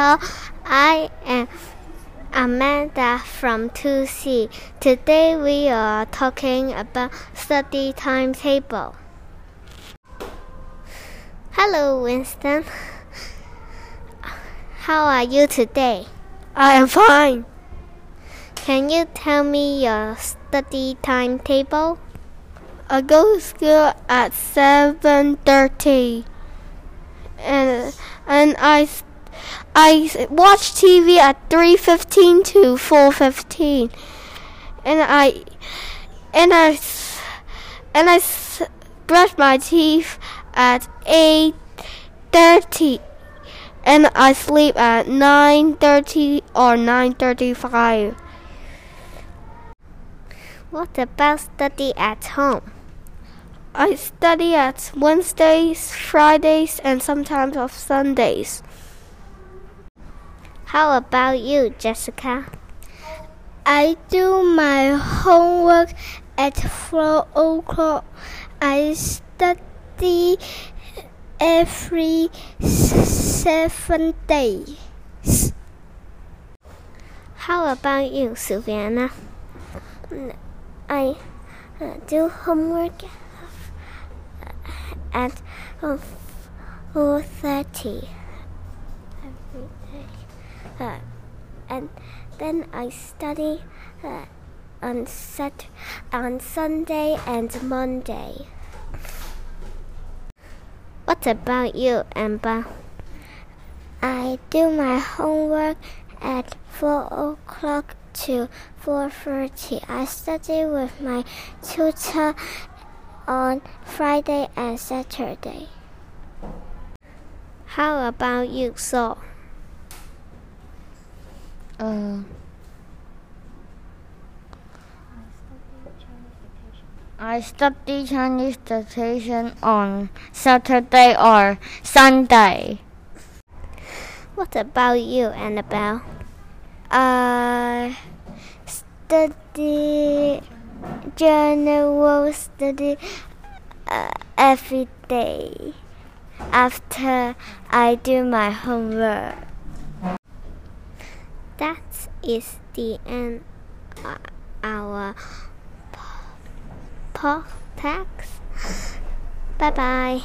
Hello, I am Amanda from 2C. Today we are talking about study timetable. Hello, Winston. How are you today? I am fine. Can you tell me your study timetable? I go to school at 7:30 and and I I watch TV at 3:15 to 4:15 and I and I and I brush my teeth at 8:30 and I sleep at 9:30 or 9:35. What about study at home? I study at Wednesdays, Fridays, and sometimes of Sundays. How about you, Jessica? I do my homework at 4 o'clock. I study every seven days. How about you, Sylviana? I do homework at 4.30 and then I study uh, on Sat on Sunday and Monday. What about you, Amber? I do my homework at four o'clock to 4.30. I study with my tutor on Friday and Saturday. How about you, Saul? Uh, I study Chinese dictation on Saturday or Sunday. What about you, Annabelle? I study general study uh, every day after I do my homework. That is the end of our podcast. Bye bye.